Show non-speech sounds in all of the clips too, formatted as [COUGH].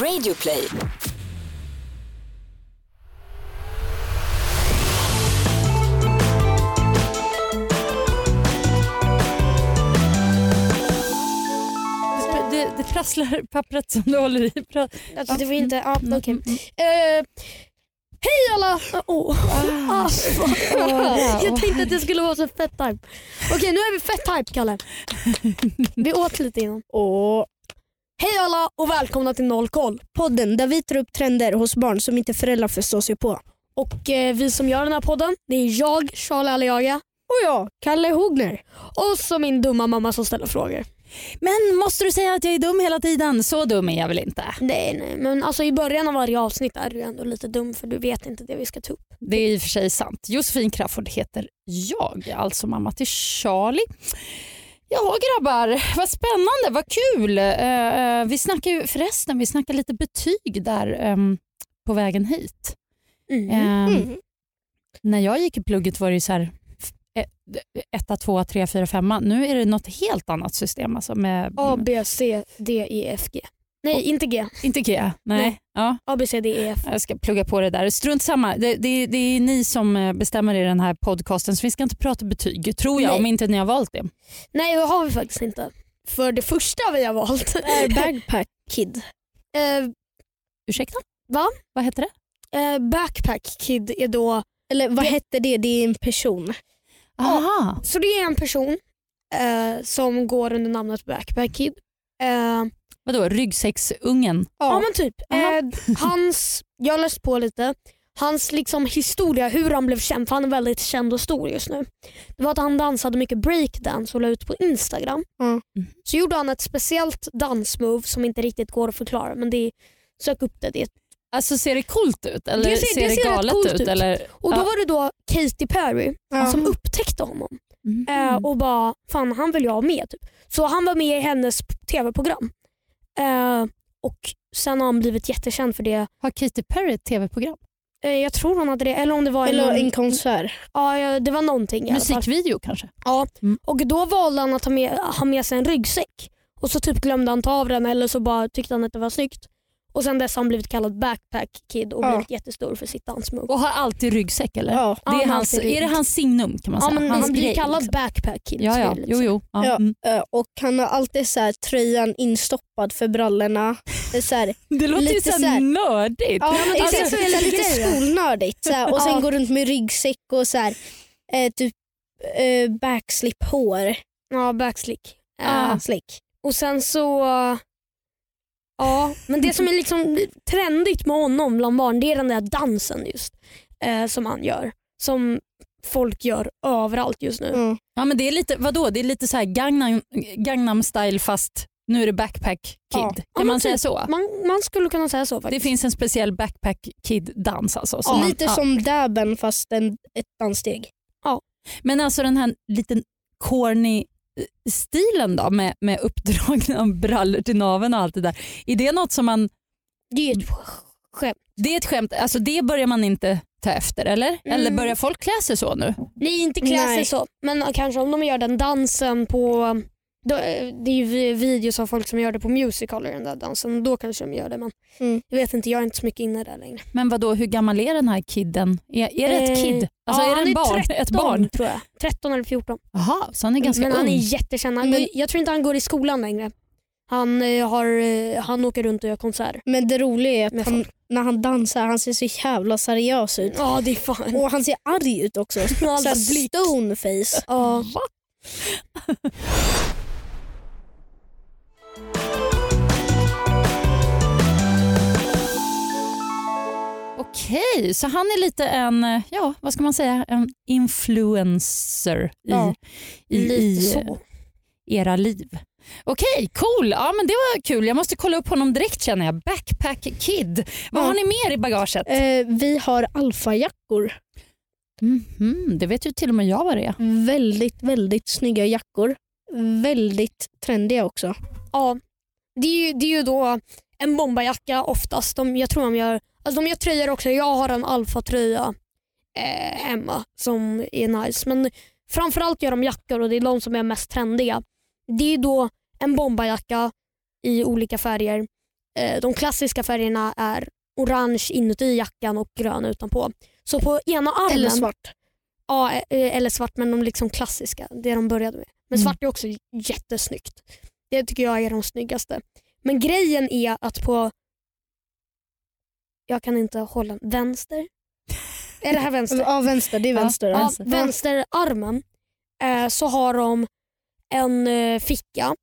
Radioplay. Det, prasslar pappret som du håller i. Pra- Alltså, det var inte... Ja, Mm, okej. mm, mm. Eh, hej alla! Åh. Ah. Åh, Jag tänkte att det skulle vara så fett hype. Okej nu är vi fett hype Kalle. Vi åt lite innan. Och Hej alla och välkomna till Noll koll. podden där vi tar upp trender hos barn som inte föräldrar förstår sig på. Och eh, vi som gör den här podden det är jag, Charlie Aliaga Och jag, Kalle Hogner. och så min dumma mamma som ställer frågor. Men måste du säga att jag är dum hela tiden? Så dum är jag väl inte? Nej nej men alltså i början av varje avsnitt är du ändå lite dum för du vet inte det vi ska ta upp. Det är i och för sig sant. Josefin Crafoord heter jag, alltså mamma till Charlie. Ja grabbar, vad spännande, vad kul. Eh, vi snackar ju förresten vi snackar lite betyg där ehm, på vägen hit. Mm. Mm. När jag gick i plugget var det så här eh, etta, tvåa, tre, fyra, femma. Nu är det något helt annat system. Alltså med, A, B, C, D, E, F, G. Nej inte G. Inte G, nej. Nej. Ja, A, B, C, D, E, F. jag ska plugga på det där. Strunt samma. Det, det, det är ni som eh, bestämmer i den här podcasten så vi ska inte prata betyg tror jag Nej. om inte ni har valt det. Nej det har vi faktiskt inte. För det första vi har valt Är Bagpack Kid. [LAUGHS] eh, Ursäkta? Va? Vad heter det? eh, Backpack Kid är då, Eller vad Det- hette det? Det är en person. Aha. så det är en person eh, som går under namnet Backpack Kid. Eh, Vadå, ryggsäcksungen? ja. men typ. Eh, hans, jag har läst på lite, hans liksom historia, hur han blev känd, för han är väldigt känd och stor just nu. Det var att han dansade mycket breakdance och la ut på Instagram. Mm. Så gjorde han ett speciellt dansmove som inte riktigt går att förklara men det är, sök upp det. det är Alltså ser det coolt ut eller Det ser- ser det det, ser galet coolt ut? ut. Eller? Och då Ja. var det då Katy Perry Ja. som upptäckte honom Mm. eh, och bara fan han vill jag ha med. Typ. Så han var med i hennes tv-program. Eh, och sen har han blivit jättekänd för det. Har Katy Perry ett tv-program? Eh, jag tror hon hade det eller om det var Eller någon, en konsert. ja, ja, det var någonting i alla fall. Musikvideo kanske? Ja. Mm. Och då valde han att ha med, ha med sig en ryggsäck och så typ glömde han ta av den eller så bara tyckte han att det var snyggt. Och sen dess har han blivit kallad backpack kid och Ja. blivit jättestor för sitt dansmove. Och har alltid ryggsäck eller? Ja. Det är, han har hans, alltid är det hans signum kan man Ja, säga? men hans han blir kallad liksom. backpack kid. Ja, så ja. Jo, liksom. jo. Ja. Ja. Mm. Eh, Och han har alltid så här, tröjan instoppad för brallorna. Så här, [LAUGHS] Det låter ju Lite så så här- nördigt. ja, men alltså, så så är det lite skolnördigt. Så här, och sen Ja. går runt med ryggsäck och så här, eh, typ eh, backslip hår. Ja, backslick. Ah. Eh, Slick. och sen så... Ja, men det som är liksom trendigt med honom bland barn det är den där dansen just. Eh, som han gör. Som folk gör överallt just nu. Mm. Ja, men det är lite, vadå? Det är lite så här Gangnam, Gangnam style fast nu är det backpack kid. Ja. Kan Ja, man säga typ. så? Man, man skulle kunna säga så Det faktiskt. finns en speciell backpack kid dans alltså. som man- Lite ja. som dabben fast en, ett danssteg. Men alltså den här liten corny stilen då med, med uppdragna [LAUGHS] brallor till naveln och allt det där. Är det något som man, Det är ett skämt. det är ett skämt, alltså det börjar man inte ta efter eller? Eller Mm. börjar folk klä sig så nu? Nej, inte klä sig Nej. så. Men kanske om de gör den dansen på... Då, eh, det är ju vi- videos av folk som gör det på musical den där dansen. Då kanske de gör det. Men Mm. jag vet inte, jag är inte så mycket inne där längre. Men vad då? hur gammal är den här kidden? Är, är det ett Eh, kid? Alltså ja, är det han en barn? 13, ett barn? tror jag. 13 eller 14. Jaha, så han är ganska men ung. han är jättekänd. Men- jag tror inte han går i skolan längre. Han, eh, har, han åker runt och gör konserter. Men det roliga är att han, när han dansar han ser så jävla seriös ut. Ja, det är fan. Och han ser arg ut också. Såhär har blick. stoneface. Ja. Okej, så han är lite en, ja vad ska man säga, en influencer i, Ja, i, i era liv. Okej, cool. Ja, men det var kul. Jag måste kolla upp honom direkt känner jag. Backpack Kid. Vad Ja. har ni mer i bagaget? Eh, vi har alfajackor. Mhm, det vet ju till och med jag vad det är. Väldigt, väldigt snygga jackor. Väldigt trendiga också. Ja, det är, ju, det är ju då en bomberjacka oftast. De, jag tror de gör, alltså de gör tröjor också. Jag har en alfa-tröja eh, hemma som är nice. Men framförallt gör de jackor och det är de som är mest trendiga. Det är då en bomberjacka i olika färger eh, de klassiska färgerna är orange inuti jackan och grön utanpå. Så på ena armen, Eller svart. Ja, eh, eller svart men de liksom klassiska, det de började med. Men Mm. svart är också jättesnyggt. Det tycker jag är de snyggaste. Men grejen är att på, jag kan inte hålla, vänster? Är det här vänster? Ja, vänster. Det är vänster. Ja, vänster. vänsterarmen eh, så har de en eh, ficka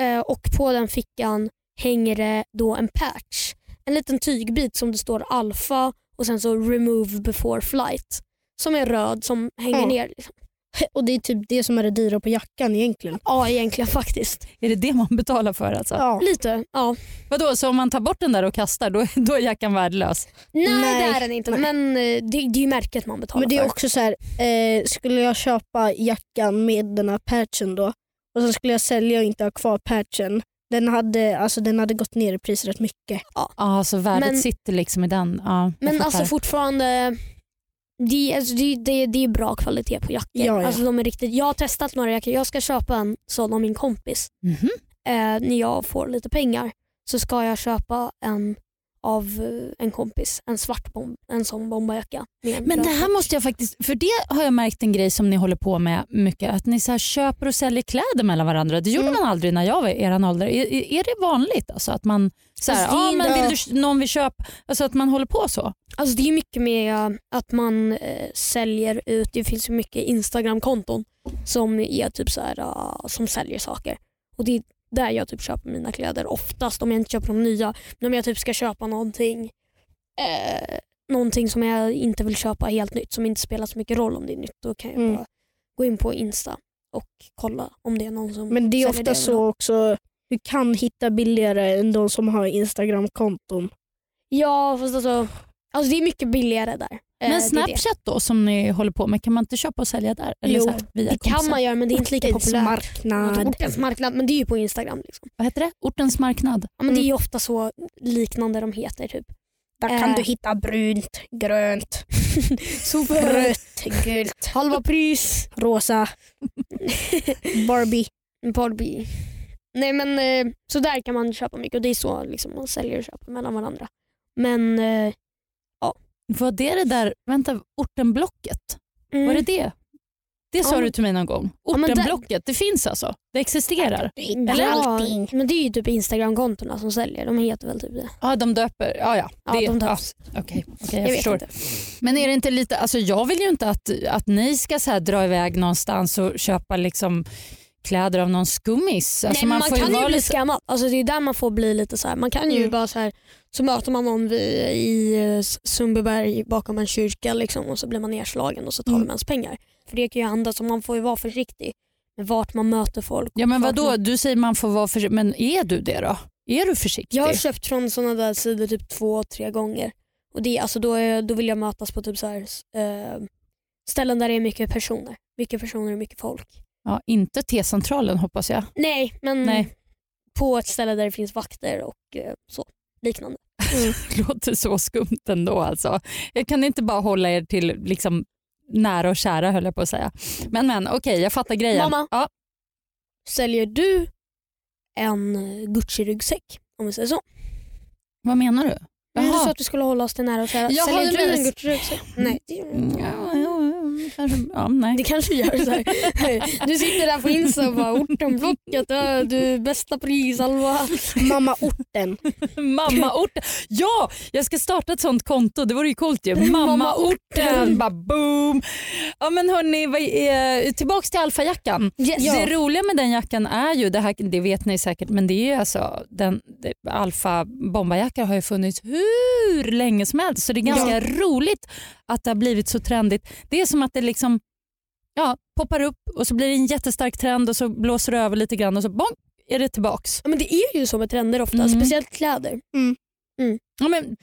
eh, och på den fickan hänger det då en patch. En liten tygbit som det står alfa och sen så remove before flight. Som är röd som hänger Ja. ner. Liksom. [LAUGHS] Och det är typ det som är det dyra på jackan egentligen. Ja egentligen faktiskt. Är det det man betalar för alltså? Ja. Lite. Ja. Vadå, så om man tar bort den där och kastar då, då är jackan värdelös? Nej, Nej, det är den inte men eh, det, det är ju märket man betalar Men det är för. också så här, eh, skulle jag köpa jackan med den här patchen då och sen skulle jag sälja och inte ha kvar patchen. Den hade, alltså, den hade gått ner i pris rätt mycket. Ja, så värdet Men- sitter liksom i den. Ja, jag Men alltså fortfarande, det, alltså det, det, det är bra kvalitet på jackor. Ja, ja. Alltså de är riktigt, jag har testat några jackor, jag ska köpa en sån av min kompis. Mhm. Eh, när jag får lite pengar så ska jag köpa en av eh, en kompis, en svart bomb, en sån bomberjacka. Men det här måste jag faktiskt, för det har jag märkt en grej som ni håller på med mycket, att ni så köper och säljer kläder mellan varandra. Det gjorde Mm. man aldrig när jag var i er ålder. Är, är- det vanligt alltså att man så här, Alltså, ah, men vill du, någon vill köpa, alltså att man håller på så? Alltså det är mycket med att man eh, säljer ut, det finns ju mycket Instagram-konton som är typ så här, ah, som säljer saker. Och det där jag typ köper mina kläder oftast om jag inte köper de nya. Men om jag typ ska köpa någonting, eh, någonting som jag inte vill köpa helt nytt som inte spelar så mycket roll om det är nytt då kan jag Mm. bara gå in på Insta och kolla om det är någon som Men det är ofta vill så också, du kan hitta billigare än de som har Instagram-konton. Ja fast alltså, alltså det är mycket billigare där. Eh, Men. Snapchat då som ni håller på med, kan man inte köpa och sälja där? Eller Jo, så här, via Det kan kompisar? man göra men det är inte lika Ortens populärt. marknad. Ortens marknad, men det är ju på Instagram. Liksom. Vad heter det? Ortens marknad? Ja, men Det är Mm. ju ofta så liknande de heter. Typ. Där kan Eh. du hitta brunt, grönt, [LAUGHS] rött, gult, Halva pris. rosa, Barbie. Barbie. Nej men eh, så där kan man köpa mycket och det är så liksom, man säljer och köper mellan varandra. Men eh, Var det det där, vänta, ortenblocket? mm, Var det det? Det sa Ja, du till mig någon gång. Ja, Ortenblocket, det finns alltså? Det existerar? Du hittar ja, allting. men det är ju typ Instagram-kontona som säljer. De heter väl typ det. Ja, de döper. Ja, ja. Ja, Det, de döps. Okej, okej, jag jag, vet förstår. Men är det inte lite, alltså jag vill ju inte att, att ni ska så här dra iväg någonstans och köpa liksom kläder av någon skummis. Alltså Nej, man, får kan ju vara bli lite- skammad. Alltså, det är där man får bli lite så här. Man kan ju Mm. bara så här, så möter man någon vid, i eh, Sundbyberg bakom en kyrka liksom, och så blir man nedslagen och så tar Mm. de ens pengar. För det kan ju hända så man får ju vara försiktig med vart man möter folk. Ja men vadå, man- du säger man får vara försiktig, men är du det då? Är du försiktig? Jag har köpt från sådana där sidor typ två, tre gånger. Och det, alltså, då, är, då vill jag mötas på typ så här, eh, ställen där det är mycket personer. Mycket personer och mycket folk. Ja, inte T-centralen hoppas jag. Nej, men Nej. på ett ställe där det finns vakter och eh, så liknande. Det [LAUGHS] låter så skumt ändå alltså. Jag kan inte bara hålla er till liksom nära och kära höll jag på att säga. Men men okej, jag fattar grejen. Mamma. Ja, Säljer du en Gucci-ryggsäck om vi säger så? vad menar du? Men Du Jaha. sa att du skulle hålla oss till nära och kära. Jaha, Säljer du en Gucci-ryggsäck? Nej, Mm, ja, ja, kanske, ja, nej. det kanske gör. Så här. [LAUGHS] Du sitter där på Insta och bara ortenblocket, ja, du bästa pris Alva. [LAUGHS] Mamma orten. [LAUGHS] Mammaorten. Ja, jag ska starta ett sånt konto. Det vore ju coolt ju. Mammaorten. Bara boom. Ja, men hörni, tillbaks till alfajackan. Yes. Det roliga med den jackan är ju, det, här, det vet ni säkert, men det är ju alltså den, det, alfa bombarjackor har ju funnits hur länge som helst så det är ganska roligt att det har blivit så trendigt. Det är som att det liksom ja, poppar upp och så blir det en jättestark trend och så blåser det över lite grann och så bong, är det tillbaks. Ja, men det är ju så med trender ofta, Mm. speciellt kläder. Ja, men,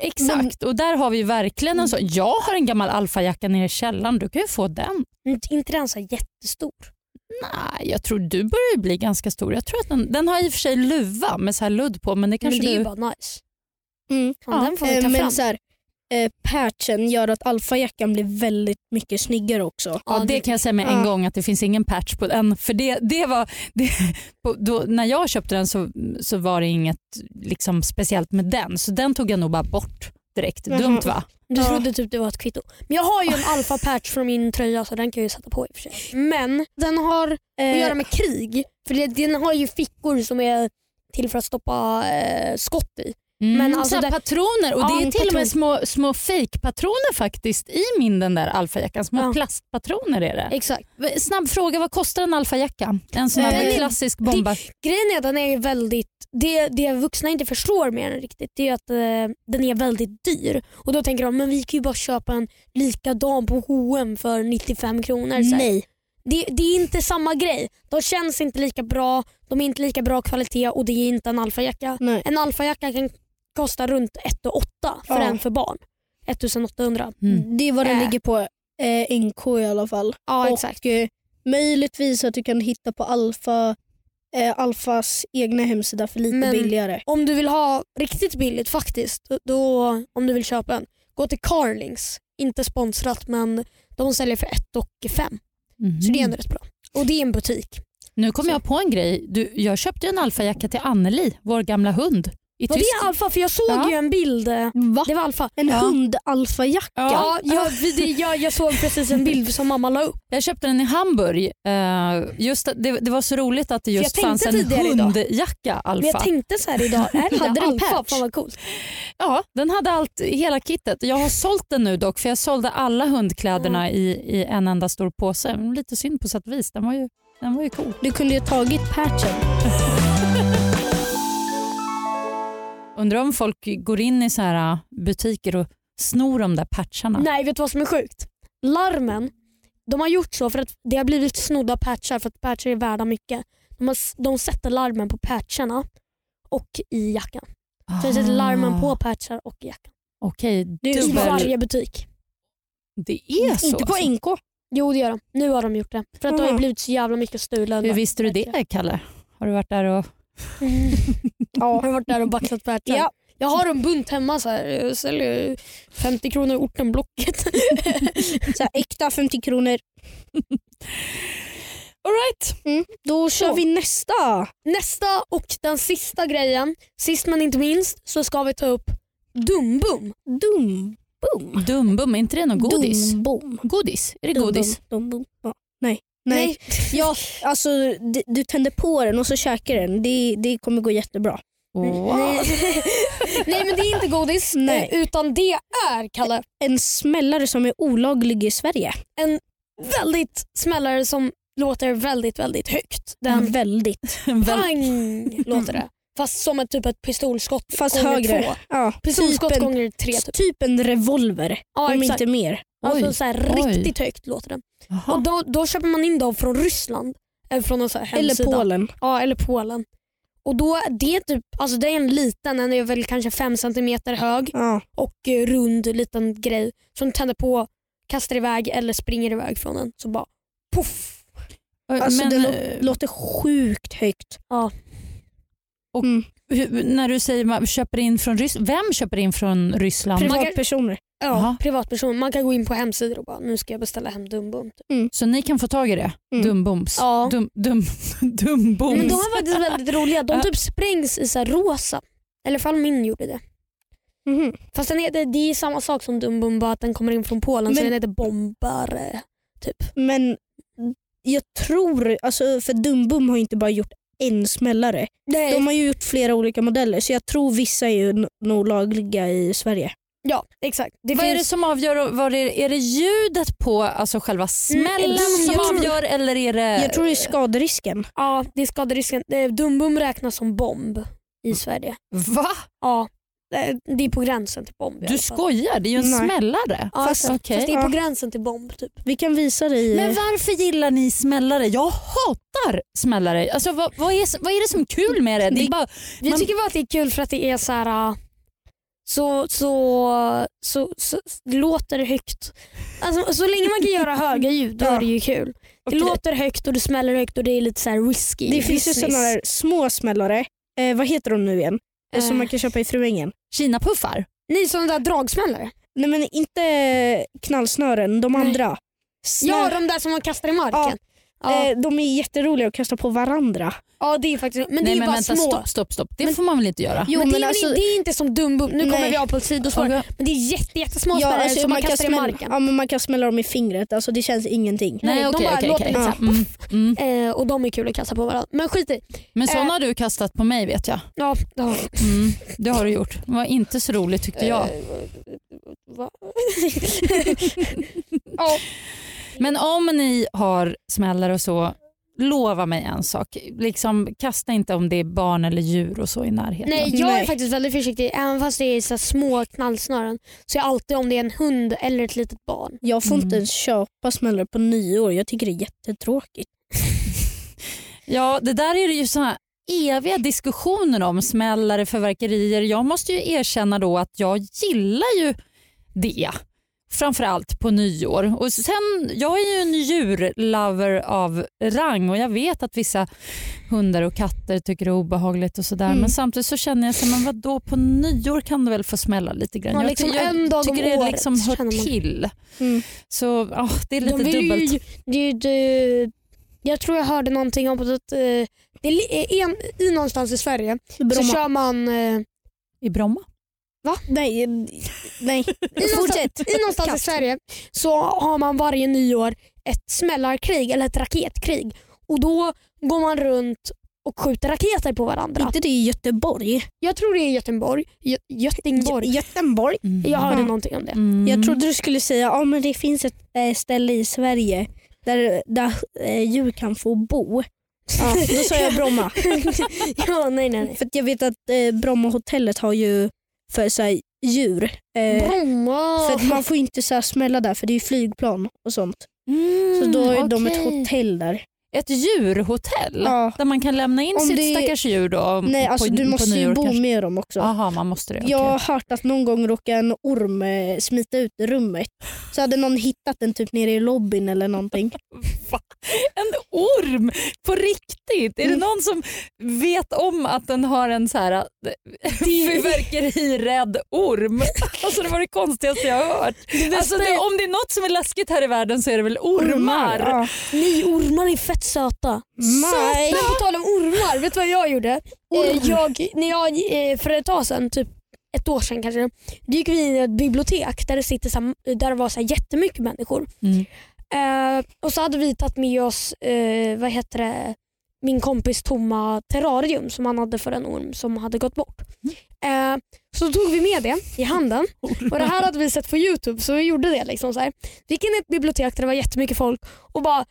exakt, och där har vi ju verkligen en sån. Jag har en gammal alfajacka nere i källaren, du kan ju få den. Inte inte den så jättestor. Nej, jag tror du börjar ju bli ganska stor. Jag tror att den, den har i och för sig luva med så här ludd på men det kanske men det är du... ju bara nice. Mm. Ja, den får vi Eh, ta men fram. så här, eh, patchen gör att alfajackan blir väldigt mycket snyggare också. Ja, det kan jag säga med en Ja. gång att det finns ingen patch på den. För det, det var, det, på, då, när jag köpte den så, så var det inget liksom, speciellt med den. Så den tog jag nog bara bort direkt. Jaha. Dumt va? Du trodde typ det var ett kvitto. Men jag har ju en [LAUGHS] alfa patch från min tröja så den kan jag ju sätta på i och för sig. Men den har att Eh, göra med krig. För det, den har ju fickor som är till för att stoppa eh, skott i. Mm, Men alltså det- patroner och det är till och med små, små fake-patroner faktiskt i min den där alfajackan. Små Ja. plastpatroner är det. Exakt. Snabb fråga, vad kostar en alfajacka? En sån här klassisk bomba. Grejen är att den är väldigt, det, det vuxna inte förstår med den riktigt det är att eh, den är väldigt dyr. Och Då tänker de men vi kan ju bara köpa en likadan på H&M för 95 kronor. Så nej. Det, det är inte samma grej. De känns inte lika bra, de är inte lika bra kvalitet och det är inte en alfajacka. En alfajacka kan kosta runt 1 800 för Ja. en för barn. 1800. Mm. Det är vad den Äh. ligger på eh, NK i alla fall. Ja och exakt. eh, möjligtvis att du kan hitta på Alfa, eh, Alfas egna hemsida för lite Men- billigare. Om du vill ha riktigt billigt faktiskt, då, om du vill köpa en, gå till Carlings. Inte sponsrat men de säljer för 1 och 5. Mhm. Så det är ändå rätt bra. Och det är en butik. Nu kom jag på en grej. Du, jag köpte en alfajacka till Anneli, vår gamla hund. I Var det Tyskland. alfa? För jag såg Ja. ju en bild. Va? Det var alfa. En Ja. hund-alfajacka? Ja, jag, det, jag, jag såg precis en bild som mamma la upp. Jag köpte den i Hamburg. Eh, just det, det var så roligt att det jag just tänkte fanns en hundjacka Men jag alfa. tänkte så här idag, är det [LAUGHS] Hade den alfa? Fan vad coolt. Ja, den hade allt, hela kittet. Jag har sålt den nu dock för jag sålde alla hundkläderna i, i en enda stor påse. Lite synd på sätt och vis. Den var ju, den var ju cool. Du kunde ju tagit patchen. [LAUGHS] Undrar om folk går in i så här äh, butiker och snor de där patcharna. Nej, vet du vad som är sjukt? Larmen, de har gjort så för att det har blivit snodda patchar för att patchar är värda mycket. De, har, de sätter larmen på patcharna och i jackan. Så de sätter larmen på patchar och i jackan. Ah, Okej, I dubbel. varje butik. Det är så. Inte på alltså. NK. Jo det gör de. Nu har de gjort det. För att det har Mm. blivit så jävla mycket stulen. Hur visste du det Kalle? Har du varit där och... Mm. [LAUGHS] Jag Ja. har varit där och baxat patchar. Ja. Jag har en bunt hemma. Så här. Jag säljer 50 kronor i ortenblocket. [LAUGHS] Så här, äkta 50 kronor. [LAUGHS] All right. Mm. Då kör Så. vi nästa. Nästa och den sista grejen, sist men inte minst, så ska vi ta upp Dumbum. Dum. Boom. Dumbum, är inte det något godis? Dumbom. Godis? Är det Dum, godis? dum, dum. Ja. Nej. Nej. Ja, alltså, du, du tänder på den och så käkar den. Det, det kommer gå jättebra. Wow. Nej. [LAUGHS] Nej men det är inte godis Nej. eh, utan det är Kalle En smällare som är olaglig i Sverige. väldigt smällare som låter väldigt väldigt högt. Den Väldigt. [LAUGHS] Väl- pang [LAUGHS] låter det. Fast som ett typ ett pistolskott Fast gånger högre. två. Ja, Pistolskott typ en, gånger tre typ. typ en revolver. Ja, om exakt. inte mer. Alltså Oj, så här, oj. riktigt högt låter den. Jaha. Och då, då köper man in dem från Ryssland. Eller från någon så här Eller. Polen. Ja, eller Polen. Och då, det, är typ, alltså det är en liten, den är väl kanske 5 cm hög Ja. och eh, rund liten grej som tänder på, kastar iväg eller springer iväg från den. Så bara poff. Alltså, Men, det lå- eh, låter sjukt högt. Ja. Och- Mm. När du säger man köper in från Ryssland, vem köper in från Ryssland? Privat- Privatpersoner. Ja, Jaha. privatperson. Man kan gå in på hemsidor och bara nu ska jag beställa hem Dumbum. Typ. Så ni kan få tag i det? Mm. Dumboms? Ja. Dum, dum, [LAUGHS] dumboms? Men de är faktiskt väldigt roliga. De [LAUGHS] typ sprängs i så här rosa. Eller fall min gjorde det. Mhm. Fast den heter, det är samma sak som Dumbum bara att den kommer in från Polen så Men- den heter Bombare. Typ. Men jag tror, alltså, för Dumbum har ju inte bara gjort en smällare. Nej. De har ju gjort flera olika modeller så jag tror vissa är ju nog lagliga i Sverige. Ja exakt. Det vad är det finns, som avgör? Vad är, är det ljudet på alltså själva smällen Mm, som tror- avgör eller är det... Jag tror det är skaderisken. ja, det är skaderisken. Är- Dumbum räknas som bomb i Sverige. Va? Ja, det- det är på gränsen till bomb Du skojar? Det är ju en Nej. smällare. Ja, Fast- fast, okej. fast det är på gränsen till bomb typ. Vi kan visa dig. Men varför gillar ni smällare? Jag hatar smällare. Alltså, vad, vad, är, vad är det som är kul med det? det är Det- bara, Vi Man- tycker bara att det är kul för att det är så här. äh, Så, så, så, så, det låter högt. Alltså, så länge man kan göra höga ljud då Ja. är det ju kul. Det Okej. låter högt och det smäller högt och det är lite så här risky. det finns ju sådana där små smällare. Eh, vad heter de nu igen? Eh, Som man kan köpa i Fruängen. Kinapuffar? Nej sådana där dragsmällare. Nej men inte knallsnören, de Nej. andra. Ja Snö- de där som man kastar i marken. Ja. Ja, eh, de är jätteroliga att kasta på varandra. Ja det är faktiskt, men det Nej är men bara vänta små. stopp stopp stopp. Det Men- får man väl inte göra? Jo, men det, men alltså- det är inte som dumbum, nu kommer Nej. vi av på ett sidospår. Okej. Men det är jätte, jättesmå Ja, spärrar alltså, som man, man, kan kastar i marken. ja, men man kan smälla dem i fingret, alltså, det känns ingenting. Nej, Nej de okej bara okej. låter okej. lite Ja. Mm, mm. Eh, och de är kul att kasta på varandra. Men skit i. Men sådana Eh. har du kastat på mig vet jag. Ja, det har vi. Mm, det har du gjort. Det var inte så roligt tyckte jag. Eh, [LAUGHS] ja. Men om ni har smällare och så, lova mig en sak. Liksom, kasta inte om det är barn eller djur och så i närheten. Nej jag är Nej. faktiskt väldigt försiktig. Även fast det är så små knallsnören så är alltid om det är en hund eller ett litet barn. Jag får Mm. inte ens köpa smällare på nyår, jag tycker det är jättetråkigt. [LAUGHS] Ja, det där är det ju såna eviga diskussioner om smällare, förverkerier. Jag måste ju erkänna då att jag gillar ju det. Framförallt på nyår. Och sen, jag är ju en djurlover av rang och jag vet att vissa hundar och katter tycker det är obehagligt och sådär. Mm. Men samtidigt så känner jag så men vadå på nyår kan det väl få smälla lite grann. Ja, jag liksom jag en dag om tycker det året liksom hör till. Mm. Så ja, det är De lite vill dubbelt. Ju, det, det, jag tror jag hörde någonting om att eh, det är li- en, i någonstans i Sverige så Bromma. kör man eh, I Bromma? Nej, nej. [LAUGHS] I någonstans, fortsätt. I någonstans i Katt. Sverige så har man varje nyår ett smällarkrig eller ett raketkrig. Och Då går man runt och skjuter raketer på varandra. Inte det i Göteborg? Jag tror det är Göteborg. Gö Göteborg. Gö- Göteborg? Jag hörde någonting om det. Mm. Jag trodde du skulle säga att ah, men det finns ett eh, ställe i Sverige där, där eh, djur kan få bo. Ja, då sa jag Bromma. [LAUGHS] ja, nej, nej, nej. För att jag vet att eh, Bromma hotellet har ju för så här, djur. Eh, för man får inte så här, smälla där för det är flygplan och sånt. Mm, Så då är de ett hotell där. Ett djurhotell Ja. där man kan lämna in Om sitt det- stackars djur då? Nej, alltså på, du på måste ju bo kanske? med dem också. Jaha, man måste det. Jag har hört att någon gång råkade en orm eh, smita ut ur rummet. Så hade någon hittat den typ nere i lobbyn eller någonting. [LAUGHS] Va? [LAUGHS] En orm? På riktigt? Är det Mm. någon som vet om att den har en så här [LAUGHS] fyrverkerirädd orm? [LAUGHS] Alltså det var det konstigaste jag har hört. Alltså det, om det är något som är läskigt här i världen så är det väl ormar? Ja. Nej, ormar är fett söta. Nej. Men på tal om ormar, vet du vad jag gjorde? Eh, jag, när jag, eh, för ett tag sedan, typ ett år sedan kanske, då gick vi in i ett bibliotek där det, sitter där det var så här jättemycket människor. Mm. Eh, och så hade vi tagit med oss eh, vad heter det, min kompis tomma terrarium som han hade för en orm som hade gått bort. Eh, så tog vi med det i handen och det här hade vi sett på youtube så vi gjorde det. Liksom så här. Vi gick in i ett bibliotek där det var jättemycket folk och bara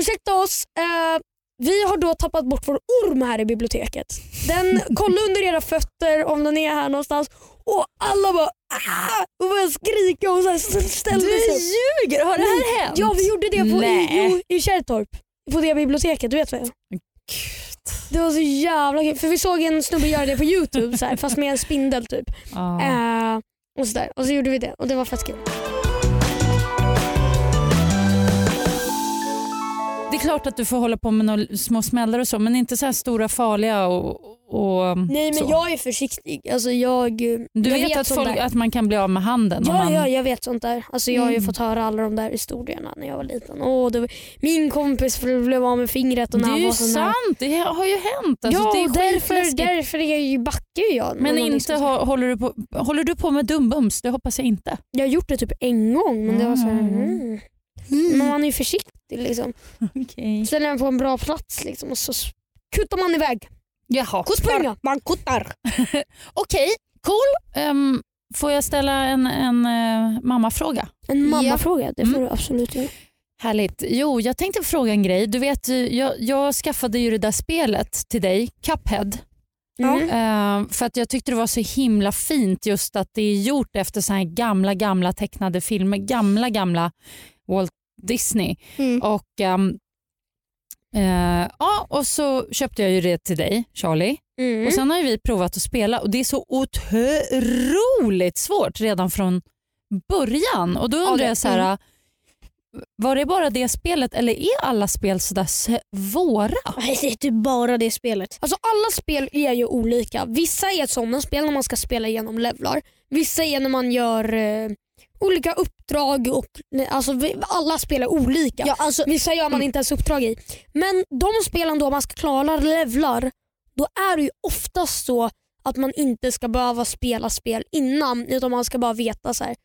ursäkta oss, eh, vi har då tappat bort vår orm här i biblioteket. Den, kolla under era fötter om den är här någonstans och alla bara! [LAUGHS] och började skrika och så här ställde Du sig upp. ljuger, har det här hänt? Ja vi gjorde det på, i, Nej. jo, i Kärrtorp. På det biblioteket, du vet vad jag. Det var så jävla kul. För vi såg en snubbe göra det på youtube så här, fast med en spindel typ. Ja. Eh, och, så där. och så gjorde vi det och det var fett kul. Det är klart att du får hålla på med några små smällar och så men inte så här stora farliga och, och Nej men så. jag är försiktig. Alltså, jag, Du jag vet, att, sånt folk, att man kan bli av med handen? Ja, man... ja, jag vet sånt där. Alltså, jag har ju Mm. fått höra alla de där historierna när jag var liten. Åh, var, min kompis blev av med fingret och Det är ju sant, det har ju hänt. Alltså, ja, det är därför, därför är jag ju backar jag. Men inte liksom- ha, håller, du på, håller du på med dumbums? Det hoppas jag inte. Jag har gjort det typ en gång men det var så här, Mm. Mm. Men man är ju försiktig. Liksom. Okay. Ställer den på en bra plats liksom, och så kuttar man iväg. Jaha. Springa. Man kuttar. [LAUGHS] Okej, cool. Ehm, får jag ställa en, en eh, mammafråga? En mammafråga, det får Mm. du absolut göra. Härligt. Jo, jag tänkte fråga en grej. Du vet, jag, jag skaffade ju det där spelet till dig, Cuphead. Mm. Eh, för att jag tyckte det var så himla fint just att det är gjort efter så här gamla gamla tecknade filmer. Gamla gamla Walt Disney. Mm. Och, ehm, eh, ja, och så köpte jag ju det till dig Charlie. Mm. Och Sen har ju vi provat att spela och det är så otroligt svårt redan från början. Och Då Ja, undrar det- jag så här, var det bara det spelet eller är alla spel sådär svåra? Nej, det är typ bara det spelet. Alltså alla spel är ju olika. Vissa är sådana spel när man ska spela igenom levlar. Vissa är när man gör eh, olika uppdrag. Och, alltså, alla spel är olika. Ja, alltså, Vissa gör man inte ens uppdrag i. Men de spelen då man ska klara levlar, då är det ju oftast så att man inte ska behöva spela spel innan utan man ska bara veta så här,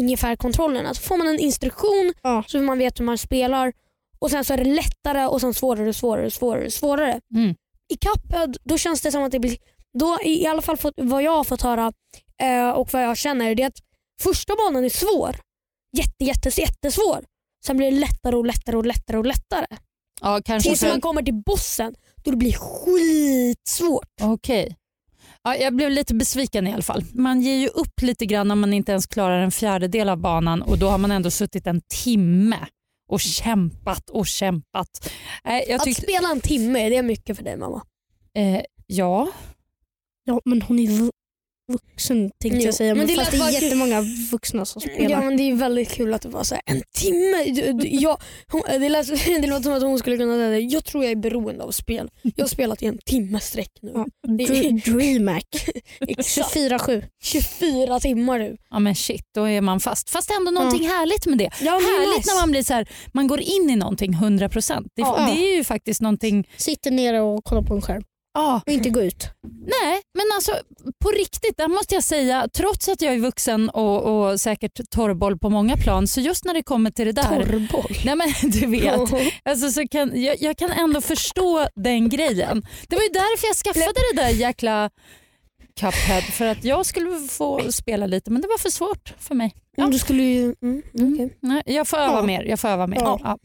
ungefär kontrollerna. Så får man en instruktion Ja. så man vet hur man spelar och sen så är det lättare och sen svårare, svårare, svårare, svårare. Mm. I Cuphead då känns det som att det blir, då, i alla fall vad jag har fått höra eh, och vad jag känner det är att första banan är svår. Jätte, jätte, jättesvår. Sen blir det lättare och lättare och lättare och lättare. Ja, kanske Tills för... man kommer till bossen då det blir skitsvårt. Okej. Ja, jag blev lite besviken i alla fall. Man ger ju upp lite grann om man inte ens klarar en fjärdedel av banan och då har man ändå suttit en timme och kämpat och kämpat. Nej, jag Att tyckte, spela en timme, det är mycket för dig mamma. eh, ja, ja, men hon är vuxen tänkte Jo, jag säga. men Men det fast det är bara kul. jättemånga vuxna som spelar. Ja men det är väldigt kul att det var så här, en timme. Du- du- Jag, hon, det, lät, [LAUGHS] det låter som att hon skulle kunna säga det. Jag tror jag är beroende av spel. Jag har spelat i en timme sträck nu. Ja, Det Dr- är DreamHack. [LAUGHS] exakt 24-7. 24 timmar nu. ja men shit, då är man fast. Fast ändå någonting härligt med det. Ja, Härligt nice. när man blir så här, man går in i någonting 100%. Det, Ja. det är ju faktiskt någonting, Sitter nere och kollar på en skärm ja, och inte gå ut. Nej, men alltså på riktigt, där måste jag säga, trots att jag är vuxen och, och säkert torrboll på många plan, så just när det kommer till det där. Torrboll. Nej men [LAUGHS] du vet, alltså, så kan, jag, jag kan ändå förstå den grejen. Det var ju därför jag skaffade det där jäkla Cuphead, för att jag skulle få spela lite men det var för svårt för mig. Ja. Du skulle ju... Mm, okej. Nej, jag får öva Ja. mer. Jag får öva mer. Ja.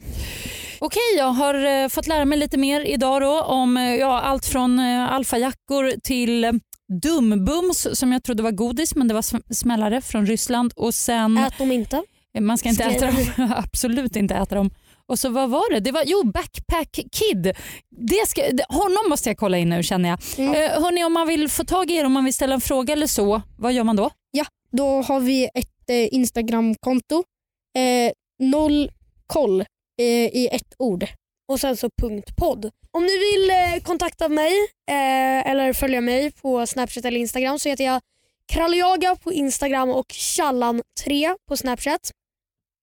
Ja. Okej, jag har eh, fått lära mig lite mer idag då om eh, ja, allt från eh, alfajackor till dumbums som jag trodde var godis men det var sm- smällare från Ryssland och sen Ät dem inte. man ska inte äta dem, [LAUGHS] absolut inte äta dem. Och så vad var det? Det var jo Backpack Kid. Det ska, honom måste jag kolla in nu känner jag. Mm. Eh, hörni, om man vill få tag i er, om man vill ställa en fråga eller så, vad gör man då? Då har vi ett eh, Instagramkonto. Eh, noll koll i ett ord. Och sen så punkt podd. Om ni vill eh, kontakta mig eh, eller följa mig på Snapchat eller Instagram så heter jag Kraljaga på Instagram och Challan3 på Snapchat.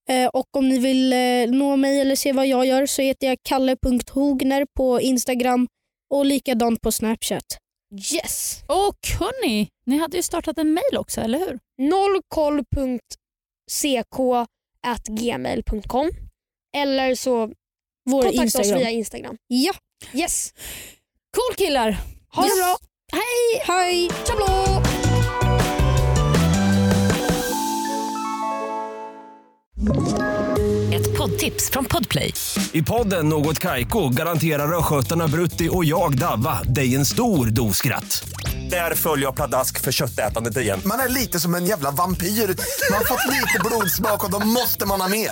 Eh, och om ni vill eh, nå mig eller se vad jag gör så heter jag kalle.hogner på Instagram och likadant på Snapchat. Yes! Och hörni, ni hade ju startat en mail också, eller hur? nollkoll.ck@gmail.com eller så Vår kontakta Instagram. oss via Instagram. Ja, Yes! Cool killar! Ha det Yes. bra! Hej! hej! Tjablå! Ett poddtips från Podplay. I podden Något Kaiko garanterar östgötarna Brutti och jag, Davva, dig en stor dos skratt. Där följer jag pladask för köttätandet igen. Man är lite som en jävla vampyr. Man har fått lite blodsmak och då måste man ha mer.